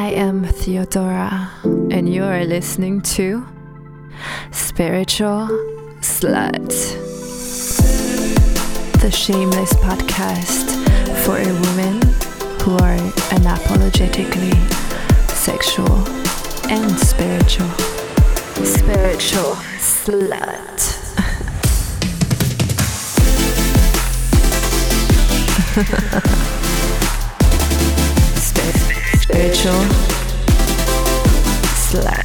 I am Theodora, and you are listening to Spiritual Slut, the shameless podcast for women who are unapologetically sexual and spiritual. Spiritual Slut. Spiritual slut.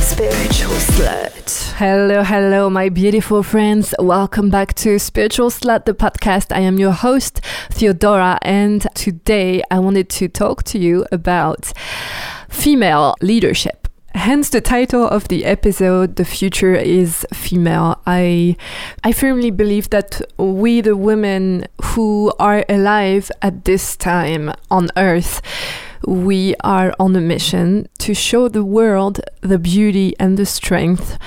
Spiritual slut. Hello, hello, my beautiful friends. Welcome back to Spiritual Slut, the podcast. I am your host, Theodora, and today I wanted to talk to you about female leadership hence the title of the episode the future is female i i firmly believe that we the women who are alive at this time on earth we are on a mission to show the world the beauty and the strength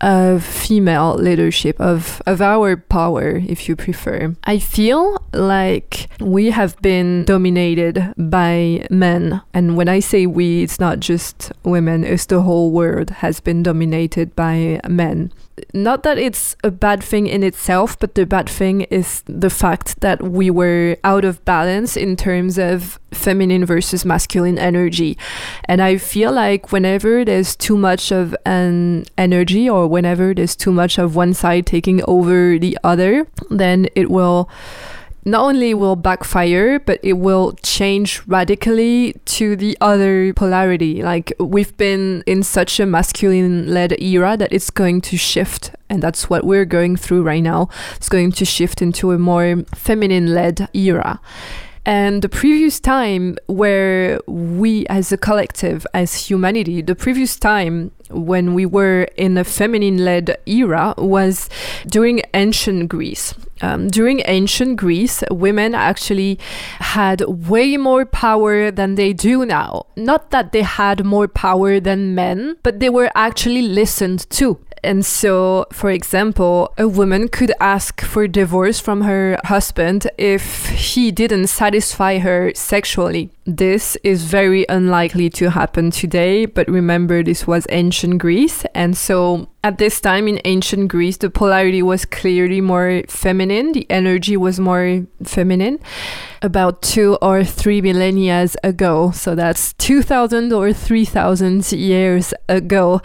of female leadership, of, of our power, if you prefer. I feel like we have been dominated by men. And when I say we, it's not just women, it's the whole world has been dominated by men not that it's a bad thing in itself, but the bad thing is the fact that we were out of balance in terms of feminine versus masculine energy. And I feel like whenever there's too much of an energy or whenever there's too much of one side taking over the other, then it will not only will backfire, but it will change radically to the other polarity. Like we've been in such a masculine led era that it's going to shift. And that's what we're going through right now. It's going to shift into a more feminine led era. And the previous time where we as a collective, as humanity, the previous time when we were in a feminine led era was during ancient Greece. Um, during ancient Greece, women actually had way more power than they do now. Not that they had more power than men, but they were actually listened to. And so, for example, a woman could ask for divorce from her husband if he didn't satisfy her sexually. This is very unlikely to happen today, but remember, this was ancient Greece. And so, at this time in ancient Greece, the polarity was clearly more feminine, the energy was more feminine. About two or three millennia ago, so that's 2000 or 3000 years ago,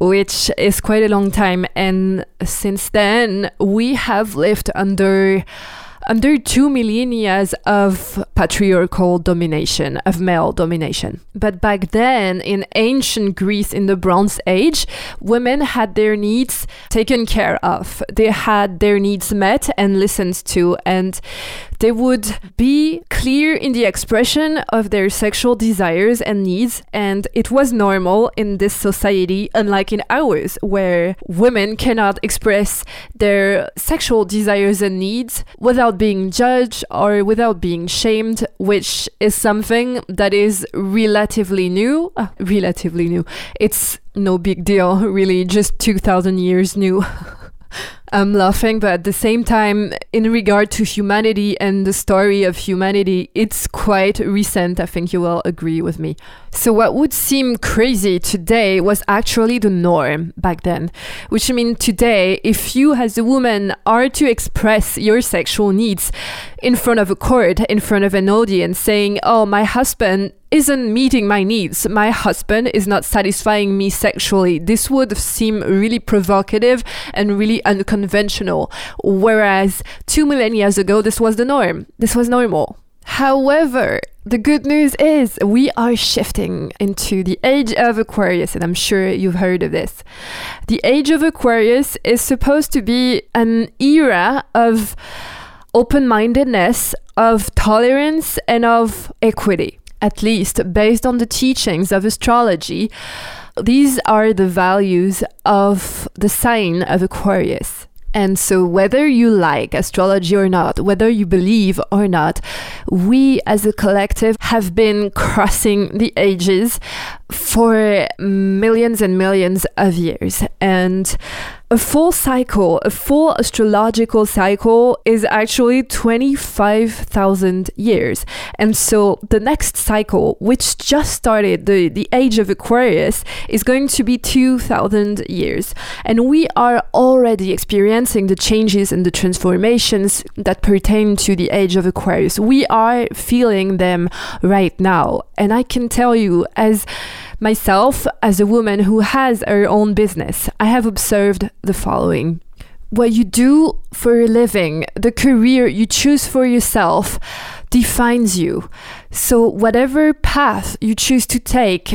which is quite a long time. And since then, we have lived under under two millennia of patriarchal domination, of male domination. But back then, in ancient Greece in the Bronze Age, women had their needs taken care of. They had their needs met and listened to, and they would be clear in the expression of their sexual desires and needs, and it was normal in this society, unlike in ours, where women cannot express their sexual desires and needs without being judged or without being shamed, which is something that is relatively new. Uh, relatively new. It's no big deal, really, just 2000 years new. I'm laughing, but at the same time, in regard to humanity and the story of humanity, it's quite recent. I think you will agree with me. So, what would seem crazy today was actually the norm back then. Which means today, if you as a woman are to express your sexual needs in front of a court, in front of an audience, saying, Oh, my husband isn't meeting my needs. My husband is not satisfying me sexually. This would seem really provocative and really unconventional. Whereas two millennia ago, this was the norm. This was normal. However, the good news is we are shifting into the age of Aquarius, and I'm sure you've heard of this. The age of Aquarius is supposed to be an era of open mindedness, of tolerance, and of equity at least based on the teachings of astrology, these are the values of the sign of Aquarius. And so, whether you like astrology or not, whether you believe or not, we as a collective have been crossing the ages for millions and millions of years. And a full cycle, a full astrological cycle is actually 25,000 years. And so the next cycle, which just started, the, the age of Aquarius, is going to be 2,000 years. And we are already experiencing the changes and the transformations that pertain to the age of Aquarius. We are feeling them right now. And I can tell you, as Myself, as a woman who has her own business, I have observed the following. What you do for a living, the career you choose for yourself, defines you. So, whatever path you choose to take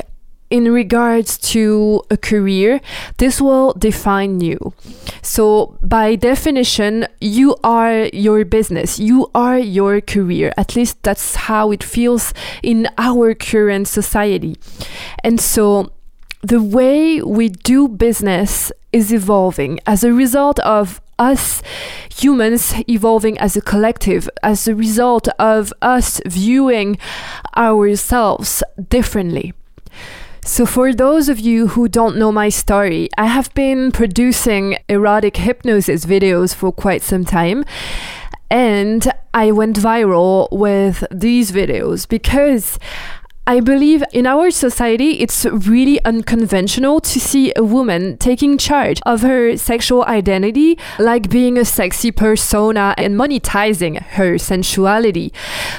in regards to a career, this will define you. So, by definition, you are your business, you are your career. At least that's how it feels in our current society. And so, the way we do business is evolving as a result of us humans evolving as a collective, as a result of us viewing ourselves differently. So, for those of you who don't know my story, I have been producing erotic hypnosis videos for quite some time. And I went viral with these videos because I believe in our society, it's really unconventional to see a woman taking charge of her sexual identity, like being a sexy persona and monetizing her sensuality.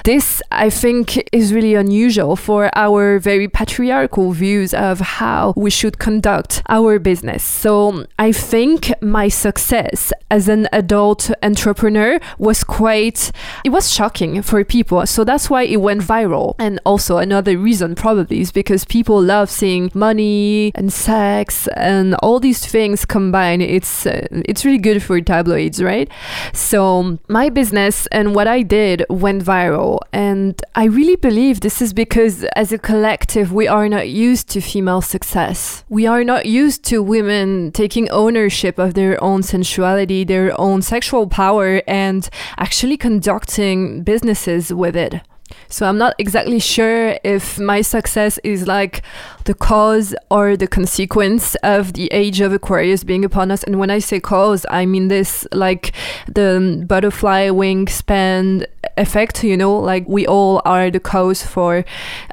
This, I think, is really unusual for our very patriarchal views of how we should conduct our business. So I think my success as an adult entrepreneur was quite, it was shocking for people. So that's why it went viral. And also another reason probably is because people love seeing money and sex and all these things combined. It's uh, it's really good for tabloids, right? So my business and what I did went viral, and I really believe this is because as a collective we are not used to female success. We are not used to women taking ownership of their own sensuality, their own sexual power, and actually conducting businesses with it. So I'm not exactly sure if my success is like the cause or the consequence of the age of Aquarius being upon us. And when I say cause, I mean this like the butterfly wingspan effect, you know, like we all are the cause for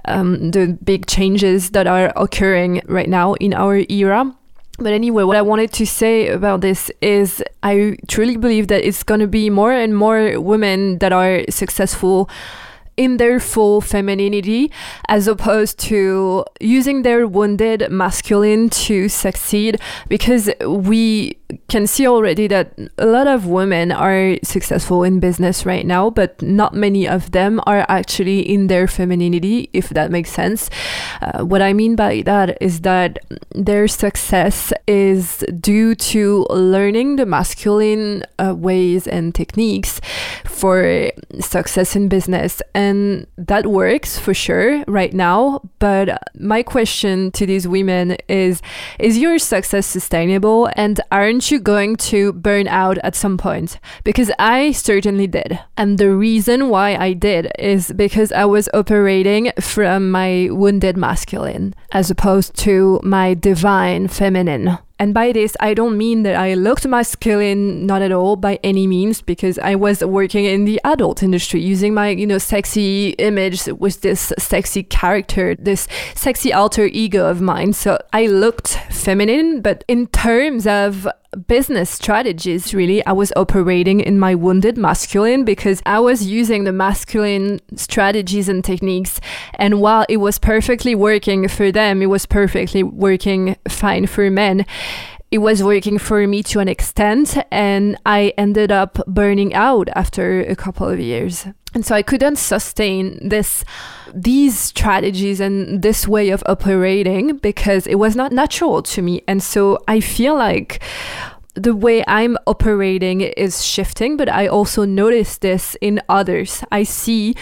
um, the big changes that are occurring right now in our era. But anyway, what I wanted to say about this is I truly believe that it's going to be more and more women that are successful in their full femininity as opposed to using their wounded masculine to succeed because we can see already that a lot of women are successful in business right now, but not many of them are actually in their femininity, if that makes sense. Uh, what I mean by that is that their success is due to learning the masculine uh, ways and techniques for success in business. And that works for sure right now. But my question to these women is Is your success sustainable? And aren't aren't you going to burn out at some point? Because I certainly did. And the reason why I did is because I was operating from my wounded masculine as opposed to my divine feminine. And by this, I don't mean that I looked masculine, not at all by any means, because I was working in the adult industry using my, you know, sexy image with this sexy character, this sexy alter ego of mine. So I looked feminine, but in terms of business strategies, really, I was operating in my wounded masculine because I was using the masculine strategies and techniques. And while it was perfectly working for them, it was perfectly working fine for men it was working for me to an extent and I ended up burning out after a couple of years. And so I couldn't sustain this these strategies and this way of operating because it was not natural to me. And so I feel like the way I'm operating is shifting, but I also notice this in others. I see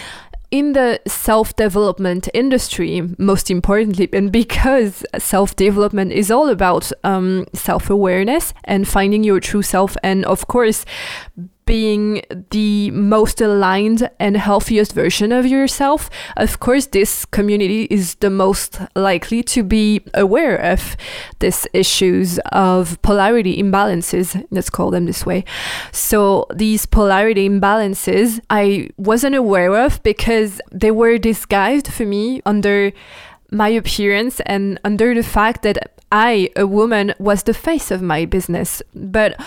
in the self development industry, most importantly, and because self development is all about um, self awareness and finding your true self, and of course, being the most aligned and healthiest version of yourself, of course, this community is the most likely to be aware of these issues of polarity imbalances. Let's call them this way. So, these polarity imbalances I wasn't aware of because they were disguised for me under my appearance and under the fact that I, a woman, was the face of my business. But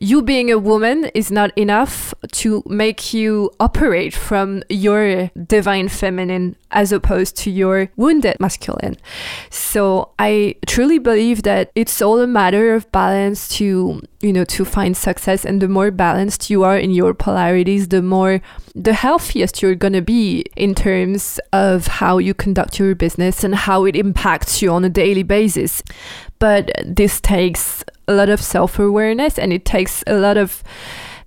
you being a woman is not enough to make you operate from your divine feminine as opposed to your wounded masculine. So I truly believe that it's all a matter of balance to, you know, to find success. And the more balanced you are in your polarities, the more, the healthiest you're going to be in terms of how you conduct your business and how it impacts you on a daily basis. But this takes a lot of self awareness and it takes a lot of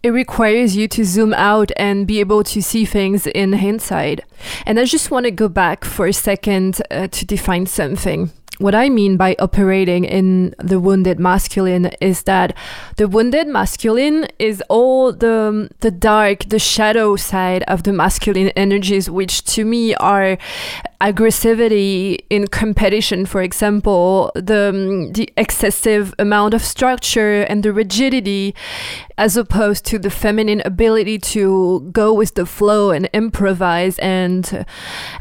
it requires you to zoom out and be able to see things in hindsight. And I just want to go back for a second uh, to define something. What I mean by operating in the wounded masculine is that the wounded masculine is all the the dark, the shadow side of the masculine energies, which to me are aggressivity in competition, for example, the, um, the excessive amount of structure and the rigidity, as opposed to the feminine ability to go with the flow and improvise and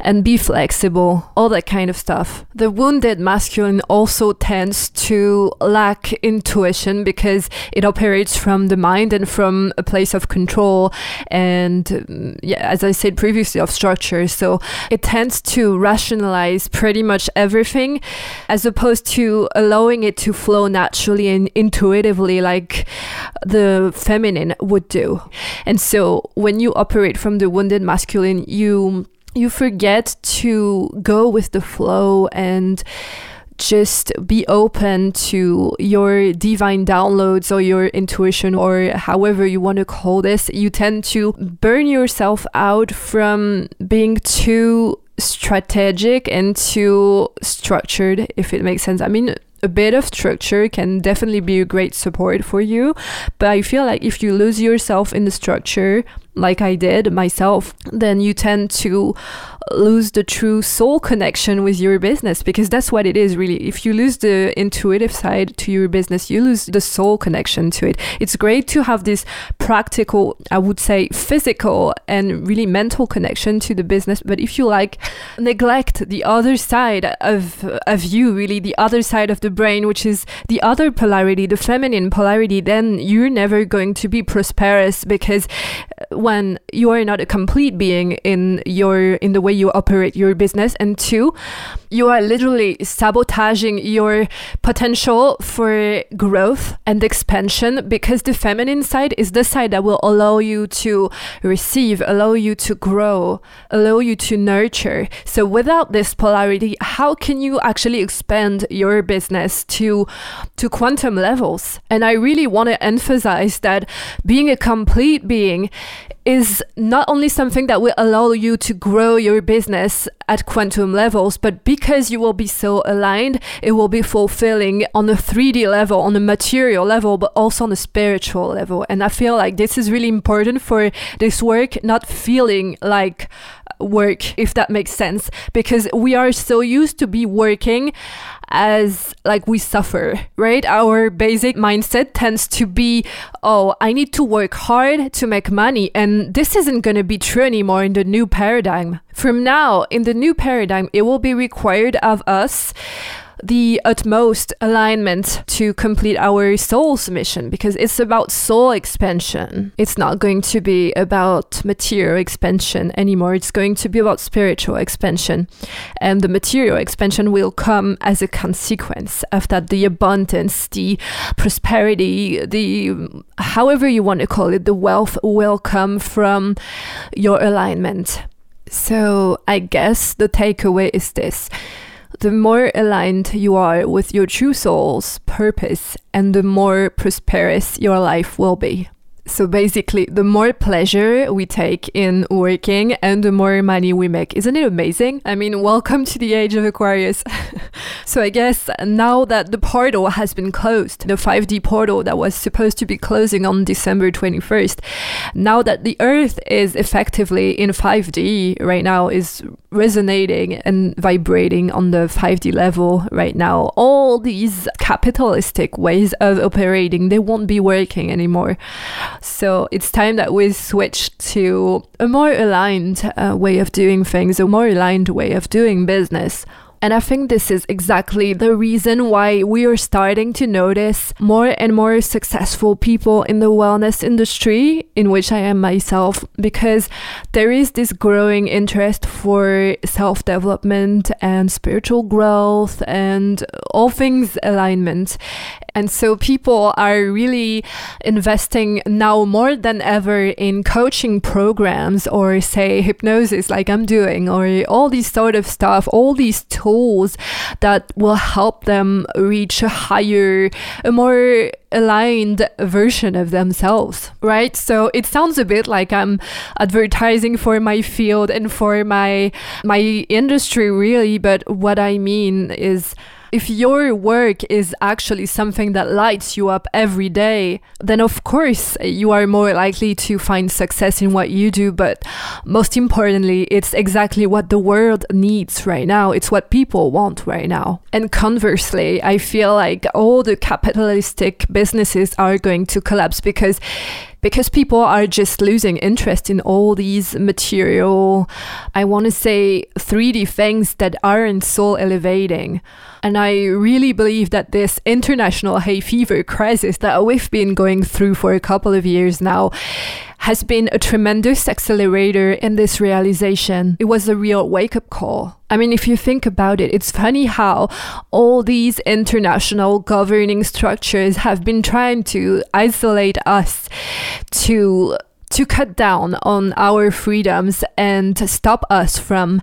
and be flexible, all that kind of stuff. The wounded masculine also tends to lack intuition because it operates from the mind and from a place of control and um, yeah, as I said previously, of structure. So it tends to rationalize pretty much everything as opposed to allowing it to flow naturally and intuitively like the feminine would do. And so when you operate from the wounded masculine, you you forget to go with the flow and just be open to your divine downloads or your intuition or however you want to call this. You tend to burn yourself out from being too strategic and too structured, if it makes sense. I mean, a bit of structure can definitely be a great support for you, but I feel like if you lose yourself in the structure, like I did myself, then you tend to lose the true soul connection with your business because that's what it is really. If you lose the intuitive side to your business, you lose the soul connection to it. It's great to have this practical, I would say physical and really mental connection to the business, but if you like neglect the other side of of you, really the other side of the brain, which is the other polarity, the feminine polarity, then you're never going to be prosperous because when you are not a complete being in your in the way you operate your business and two you are literally sabotaging your potential for growth and expansion because the feminine side is the side that will allow you to receive allow you to grow allow you to nurture. So without this polarity how can you actually expand your business to to quantum levels? And i really want to emphasize that being a complete being is not only something that will allow you to grow your business at quantum levels, but because you will be so aligned, it will be fulfilling on a 3D level, on a material level, but also on a spiritual level. And I feel like this is really important for this work not feeling like work, if that makes sense, because we are so used to be working as like we suffer, right? Our basic mindset tends to be, oh, I need to work hard to make money. And this isn't going to be true anymore in the new paradigm. From now, in the new paradigm, it will be required of us the utmost alignment to complete our soul's mission because it's about soul expansion. It's not going to be about material expansion anymore. It's going to be about spiritual expansion. And the material expansion will come as a consequence of that the abundance, the prosperity, the however you want to call it, the wealth will come from your alignment. So I guess the takeaway is this the more aligned you are with your true soul's purpose and the more prosperous your life will be. So basically, the more pleasure we take in working and the more money we make. Isn't it amazing? I mean, welcome to the age of Aquarius. so I guess now that the portal has been closed, the 5D portal that was supposed to be closing on December 21st, now that the Earth is effectively in 5D right now, is resonating and vibrating on the 5D level right now, all these capitalistic ways of operating, they won't be working anymore. So it's time that we switch to a more aligned uh, way of doing things, a more aligned way of doing business. And I think this is exactly the reason why we are starting to notice more and more successful people in the wellness industry, in which I am myself, because there is this growing interest for self development and spiritual growth and all things alignment. And so people are really investing now more than ever in coaching programs or, say, hypnosis, like I'm doing, or all these sort of stuff, all these tools that will help them reach a higher, a more aligned version of themselves, right? So it sounds a bit like I'm advertising for my field and for my my industry really, but what I mean is if your work is actually something that lights you up every day, then of course uh, you are more likely to find success in what you do. But most importantly, it's exactly what the world needs right now. It's what people want right now. And conversely, I feel like all the capitalistic businesses are going to collapse because because people are just losing interest in all these material, I want to say 3D things that aren't soul elevating. And I really believe that this international hay fever crisis that we've been going through for a couple of years now has been a tremendous accelerator in this realization. It was a real wake up call. I mean, if you think about it, it's funny how all these international governing structures have been trying to isolate us to to cut down on our freedoms and stop us from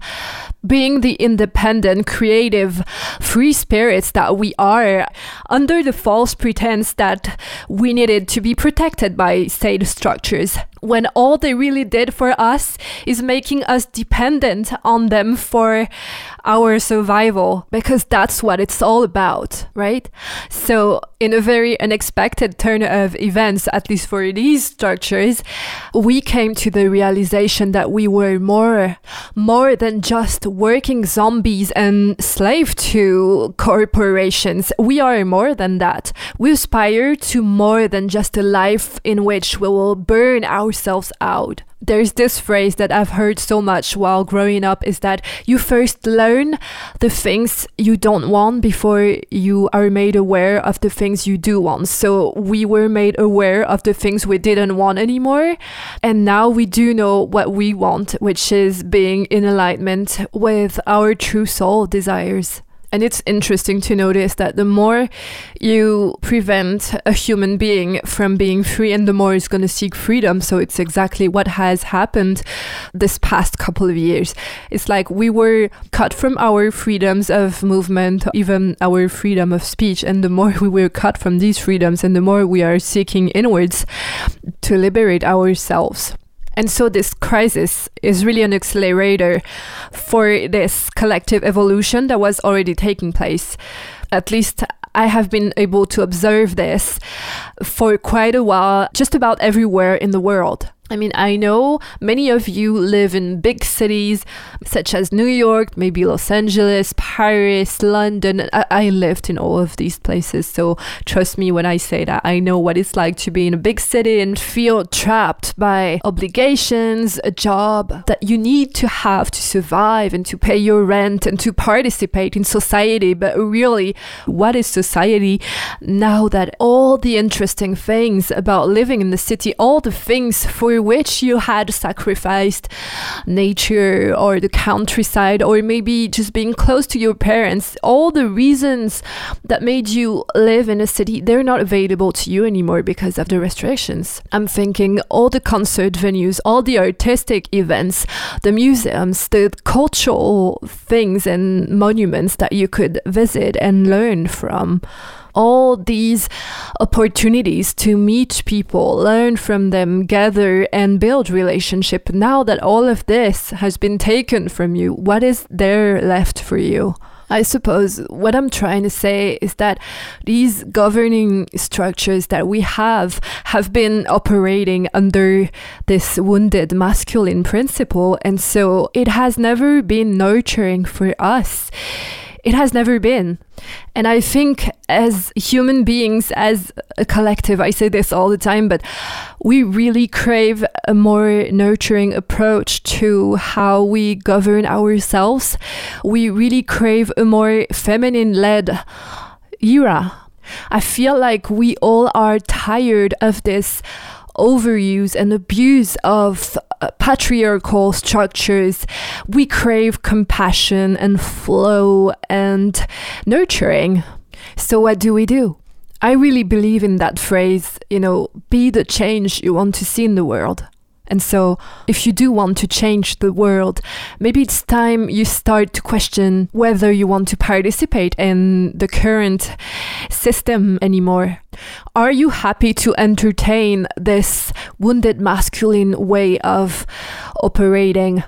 being the independent, creative, free spirits that we are, under the false pretense that we needed to be protected by state structures, when all they really did for us is making us dependent on them for our survival, because that's what it's all about, right? So, in a very unexpected turn of events, at least for these structures, we came to the realization that we were more, more than just working zombies and slave to corporations. We are more than that. We aspire to more than just a life in which we will burn ourselves out there's this phrase that I've heard so much while growing up is that you first learn the things you don't want before you are made aware of the things you do want. So we were made aware of the things we didn't want anymore. And now we do know what we want, which is being in alignment with our true soul desires. And it's interesting to notice that the more you prevent a human being from being free, and the more it's going to seek freedom. So it's exactly what has happened this past couple of years. It's like we were cut from our freedoms of movement, even our freedom of speech. And the more we were cut from these freedoms, and the more we are seeking inwards to liberate ourselves. And so this crisis is really an accelerator for this collective evolution that was already taking place. At least I have been able to observe this for quite a while, just about everywhere in the world. I mean, I know many of you live in big cities such as New York, maybe Los Angeles, Paris, London. I, I, lived in all of these places, so trust me when I say that. I know what it's like to be in a big city and feel trapped by obligations, a job that you need to have to survive and to pay your rent and to participate in society. But really, what is society now that all the interesting things about living in the city, all the things for which you had sacrificed nature or the countryside or maybe just being close to your parents, all the reasons that made you live in a city, they're not available to you anymore because of the restrictions. I'm thinking all the concert venues, all the artistic events, the museums, the cultural things and monuments that you could visit and learn from all these opportunities to meet people, learn from them, gather and build relationship. Now that all of this has been taken from you, what is there left for you? I suppose what I'm trying to say is that these governing structures that we have have been operating under this wounded masculine principle, and so it has never been nurturing for us. It has never been. And I think as human beings, as a collective, I say this all the time, but we really crave a more nurturing approach to how we govern ourselves. We really crave a more feminine led era. I feel like we all are tired of this overuse and abuse of Uh, patriarchal structures, we crave compassion and flow and nurturing. So, what do we do? I really believe in that phrase, you know, be the change you want to see in the world. And so, if you do want to change the world, maybe it's time you start to question whether you want to participate in the current system anymore. Are you happy to entertain this wounded masculine way of operating?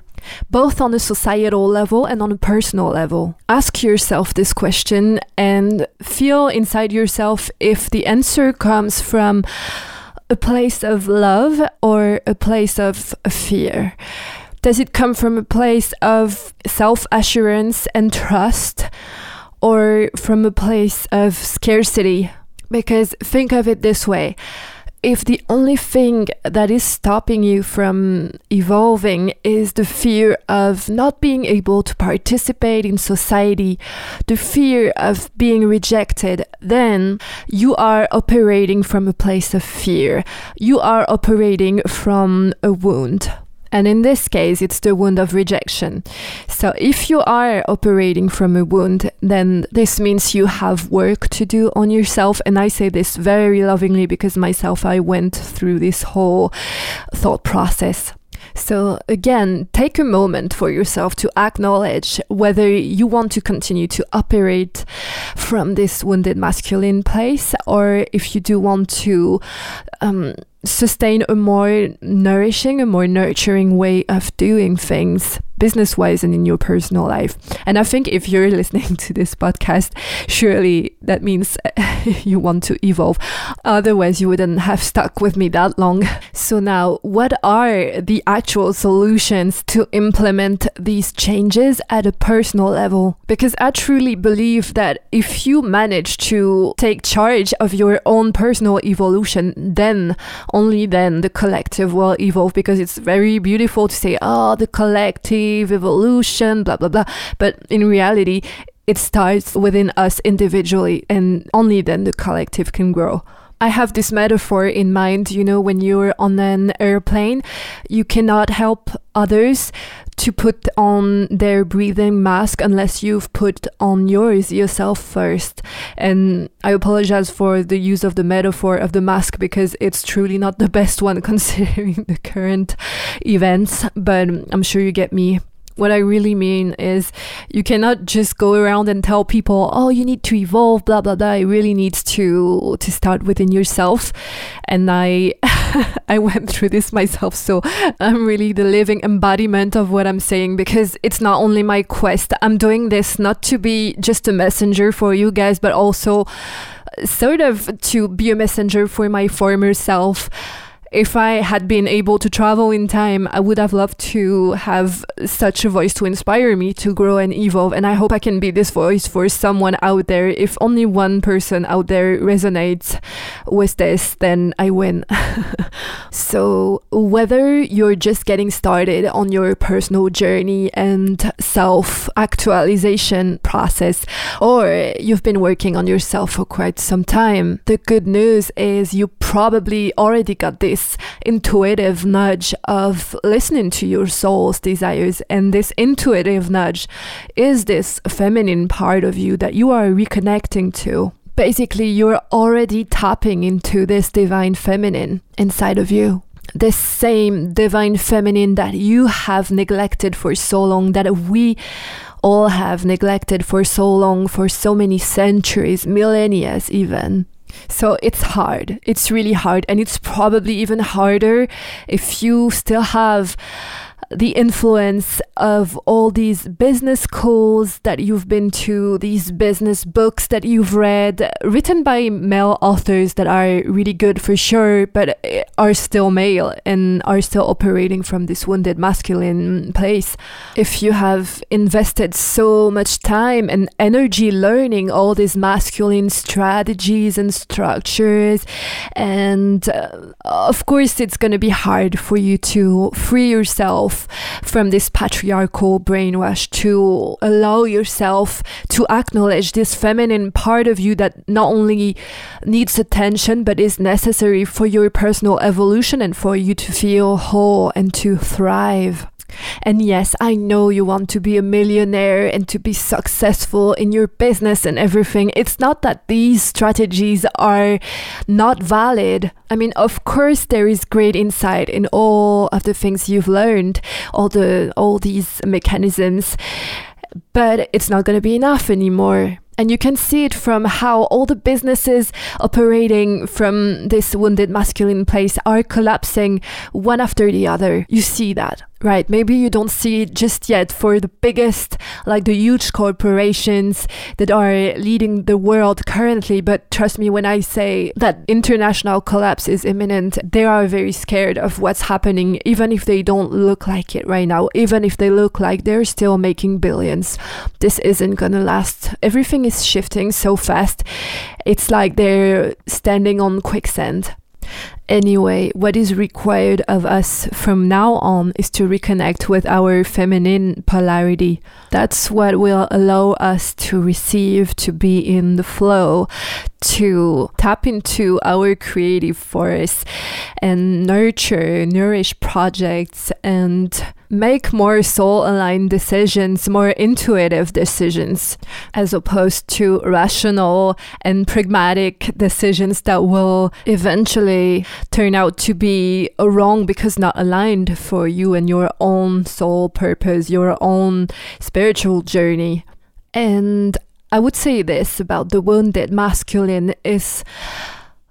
both on a societal level and on a personal level. Ask yourself this question and feel inside yourself if the answer comes from a place of love or a place of fear? Does it come from a place of self assurance and trust or from a place of scarcity? Because think of it this way if the only thing that is stopping you from evolving is the fear of not being able to participate in society, the fear of being rejected, then you are operating from a place of fear. You are operating from a wound. And in this case, it's the wound of rejection. So if you are operating from a wound, then this means you have work to do on yourself. And I say this very lovingly because myself, I went through this whole thought process. So, again, take a moment for yourself to acknowledge whether you want to continue to operate from this wounded masculine place or if you do want to um, sustain a more nourishing, a more nurturing way of doing things business wise and in your personal life. And I think if you're listening to this podcast, surely that means you want to evolve. Otherwise, you wouldn't have stuck with me that long. So, now what are the actual solutions to implement these changes at a personal level? Because I truly believe that if you manage to take charge of your own personal evolution, then only then the collective will evolve because it's very beautiful to say, oh, the collective evolution, blah, blah, blah. But in reality, it starts within us individually, and only then the collective can grow. I have this metaphor in mind, you know, when you're on an airplane, you cannot help others to put on their breathing mask unless you've put on yours yourself first. And I apologize for the use of the metaphor of the mask because it's truly not the best one considering the current events, but I'm sure you get me. What I really mean is you cannot just go around and tell people, oh, you need to evolve, blah, blah, blah. It really needs to, to start within yourself. And I, I went through this myself. So I'm really the living embodiment of what I'm saying because it's not only my quest. I'm doing this not to be just a messenger for you guys, but also sort of to be a messenger for my former self if I had been able to travel in time, I would have loved to have such a voice to inspire me to grow and evolve. And I hope I can be this voice for someone out there. If only one person out there resonates with this, then I win. so, whether you're just getting started on your personal journey and self actualization process, or you've been working on yourself for quite some time, the good news is you probably already got this this intuitive nudge of listening to your soul's desires. And this intuitive nudge is this feminine part of you that you are reconnecting to. Basically, you're already tapping into this divine feminine inside of you. this same divine feminine that you have neglected for so long, that we all have neglected for so long, for so many centuries, millennia even. So it's hard. It's really hard. And it's probably even harder if you still have the influence of all these business schools that you've been to, these business books that you've read, written by male authors that are really good for sure, but are still male and are still operating from this wounded masculine place. If you have invested so much time and energy learning all these masculine strategies and structures, and uh, of course, it's going to be hard for you to free yourself from this patriarchal brainwash to allow yourself to acknowledge this feminine part of you that not only needs attention but is necessary for your personal evolution and for you to feel whole and to thrive. And yes, I know you want to be a millionaire and to be successful in your business and everything. It's not that these strategies are not valid. I mean, of course there is great insight in all of the things you've learned, all the all these mechanisms, but it's not going to be enough anymore. And you can see it from how all the businesses operating from this wounded masculine place are collapsing one after the other. You see that. Right, maybe you don't see it just yet for the biggest, like the huge corporations that are leading the world currently. But trust me when I say that international collapse is imminent, they are very scared of what's happening, even if they don't look like it right now, even if they look like they're still making billions. This isn't gonna last. Everything is shifting so fast. It's like they're standing on quicksand. Anyway, what is required of us from now on is to reconnect with our feminine polarity. That's what will allow us to receive, to be in the flow, to tap into our creative force and nurture, nourish projects and make more soul aligned decisions, more intuitive decisions, as opposed to rational and pragmatic decisions that will eventually turn out to be wrong because not aligned for you and your own soul purpose, your own spiritual journey. And I would say this about the wounded masculine is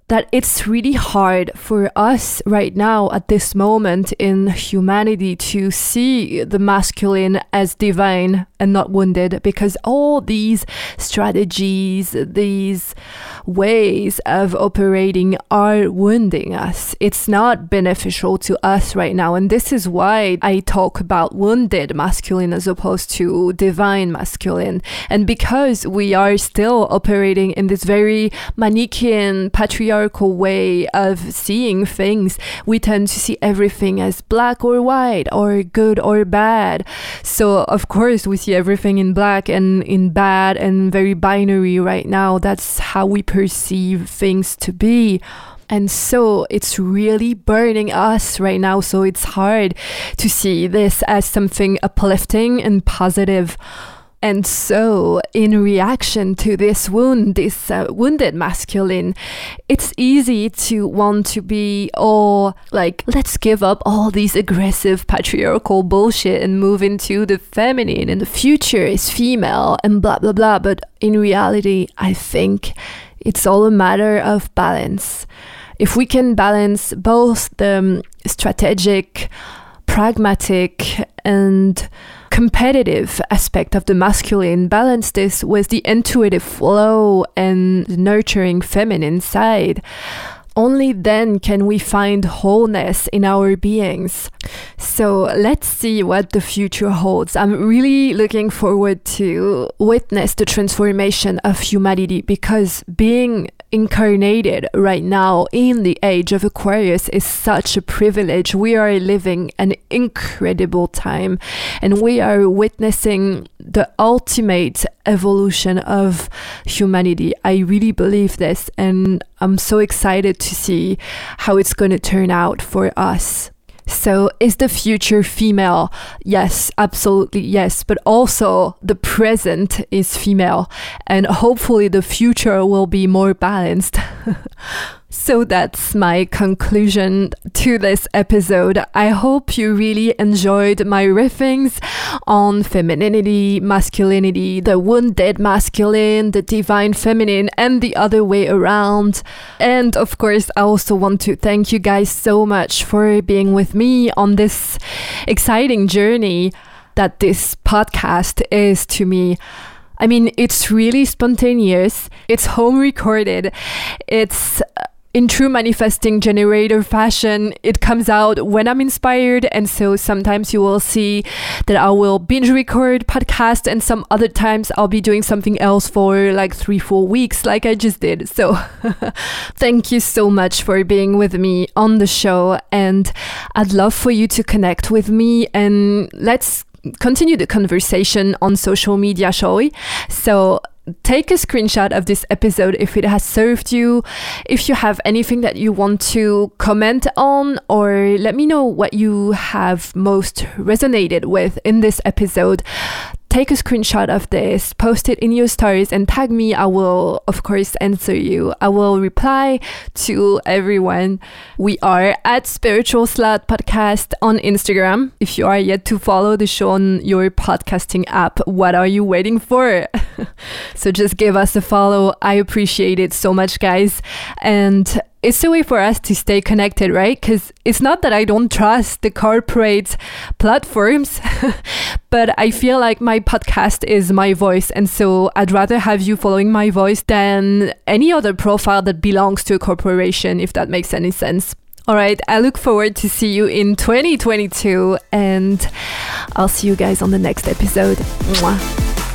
that it's really hard for us right now at this moment in humanity to see the masculine as divine and not wounded because all these strategies, these ways of operating are wounding us. It's not beneficial to us right now. And this is why I talk about wounded masculine as opposed to divine masculine. And because we are still operating in this very patriarchal patriarchal way of seeing things, we tend to see everything as black or white or good or bad. So, of course, we see everything in black and in bad and very binary right now. That's how we perceive things to be. And so it's really burning us right now. So it's hard to see this as something uplifting and positive. And so, in reaction to this wound, this uh, wounded masculine, it's easy to want to be all like, let's give up all these aggressive patriarchal bullshit and move into the feminine, and the future is female, and blah, blah, blah. But in reality, I think it's all a matter of balance. If we can balance both the um, strategic, pragmatic, and competitive aspect of the masculine, balance this with the intuitive flow and nurturing feminine side. Only then can we find wholeness in our beings. So let's see what the future holds. I'm really looking forward to witness the transformation of humanity because being incarnated right now in the age of Aquarius is such a privilege. We are living an incredible time and we are witnessing the ultimate evolution of humanity. I really believe this and I'm so excited to see how it's going to turn out for us. So, is the future female? Yes, absolutely yes. But also, the present is female. And hopefully, the future will be more balanced. So that's my conclusion to this episode. I hope you really enjoyed my riffings on femininity, masculinity, the wounded masculine, the divine feminine, and the other way around. And of course, I also want to thank you guys so much for being with me on this exciting journey that this podcast is to me. I mean, it's really spontaneous. It's home recorded. It's in true manifesting generator fashion, it comes out when I'm inspired. And so sometimes you will see that I will binge record podcast, and some other times I'll be doing something else for like three, four weeks, like I just did. So thank you so much for being with me on the show. And I'd love for you to connect with me and let's continue the conversation on social media, shall we? So take a screenshot of this episode if it has served you. If you have anything that you want to comment on, or let me know what you have most resonated with in this episode take a screenshot of this, post it in your stories, and tag me. I will, of course, answer you. I will reply to everyone. We are at Spiritual Slut Podcast on Instagram. If you are yet to follow the show on your podcasting app, what are you waiting for? so just give us a follow. I appreciate it so much, guys. And it's a way for us to stay connected, right? Because it's not that I don't trust the corporate platforms, but I feel like my podcast is my voice. And so I'd rather have you following my voice than any other profile that belongs to a corporation, if that makes any sense. All right, I look forward to see you in 2022 and I'll see you guys on the next episode. Mwah.